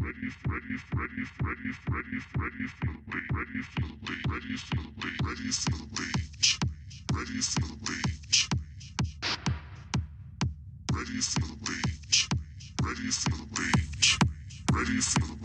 ready, ready, ready, ready, ready, ready, feel the beat, ready, feel the beat, ready, feel the beat, ready, feel the beat, ready, feel the beat, ready, feel the beat, ready, feel the beat, ready, feel the beat.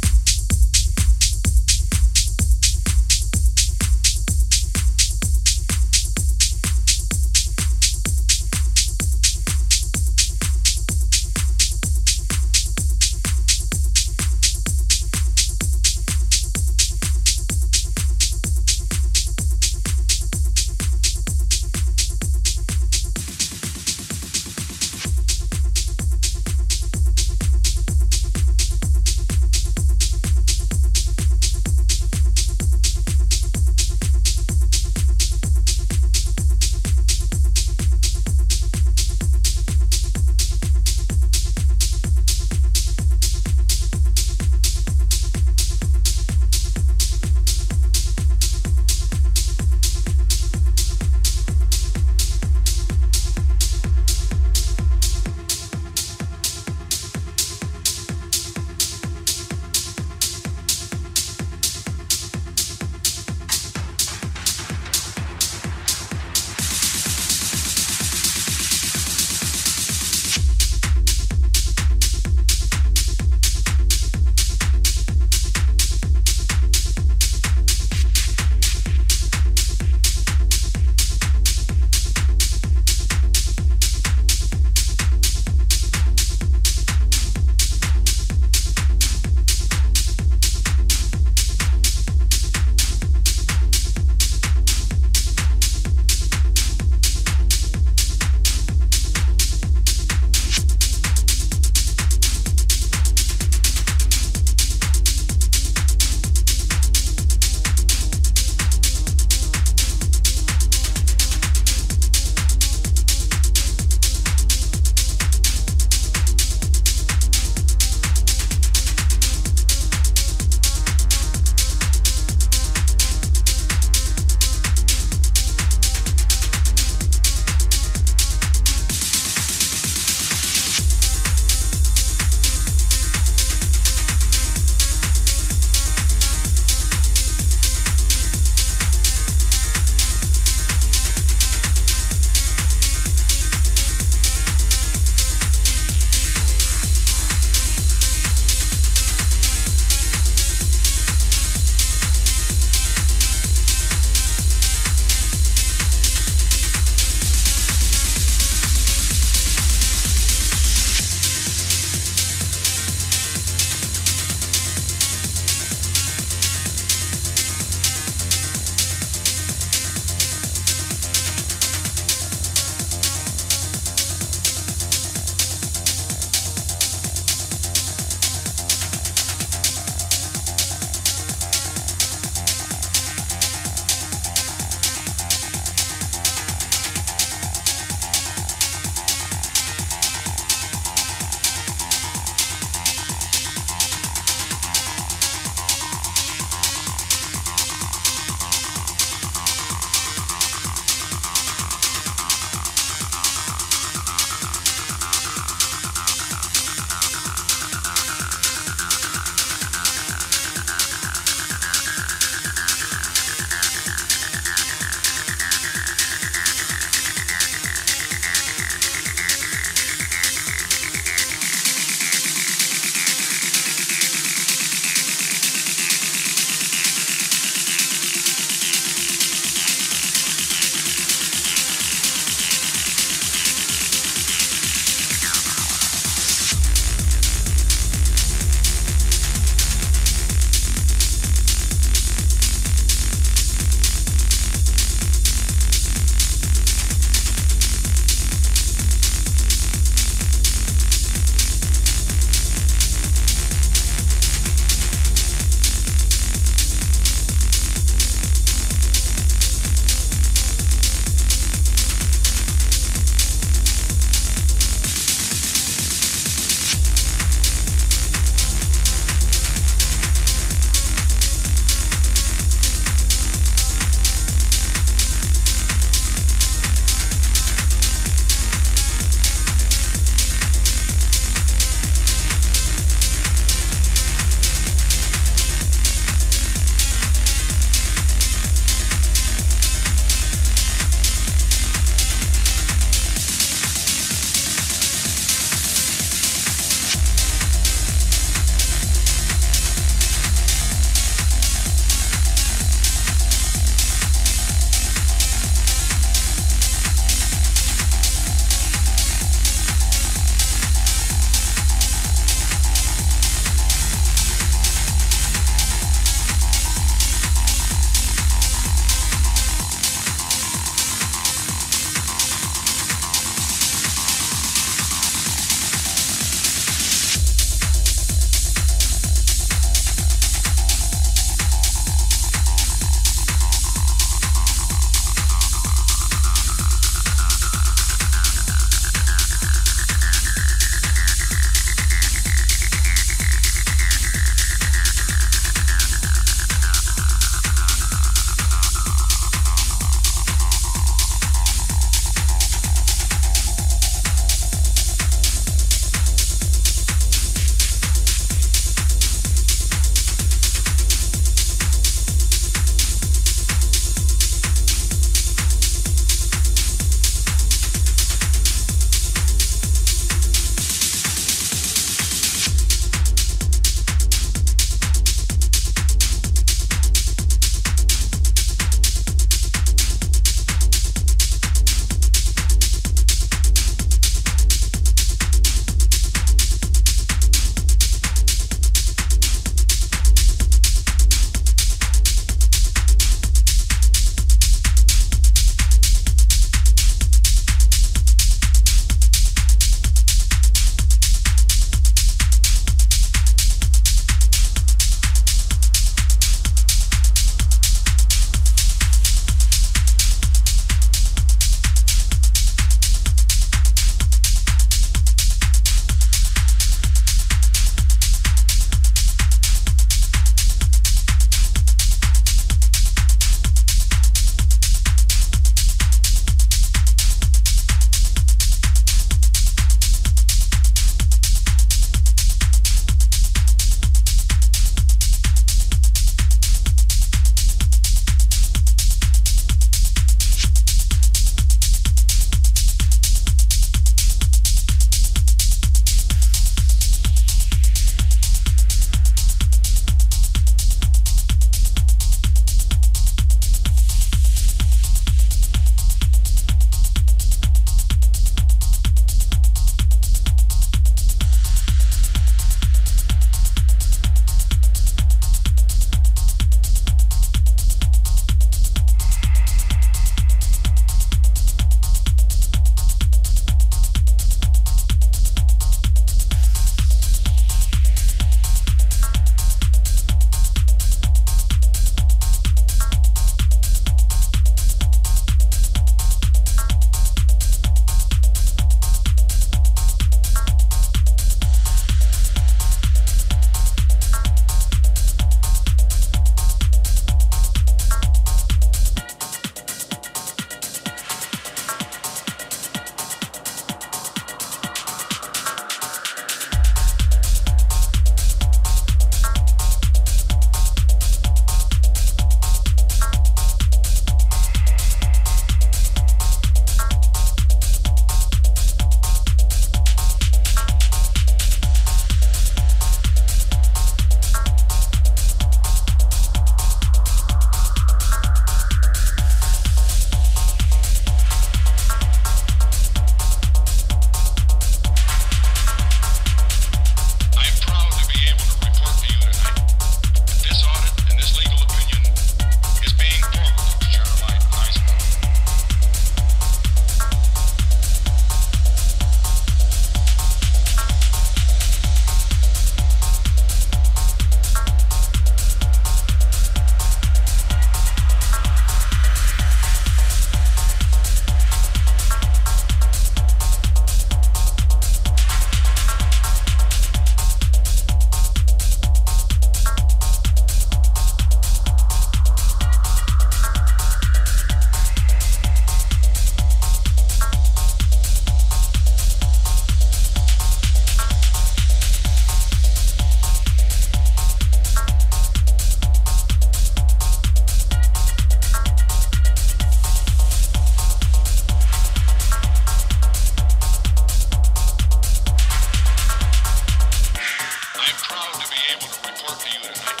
Report to you tonight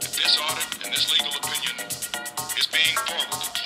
this audit and this legal opinion is being forwarded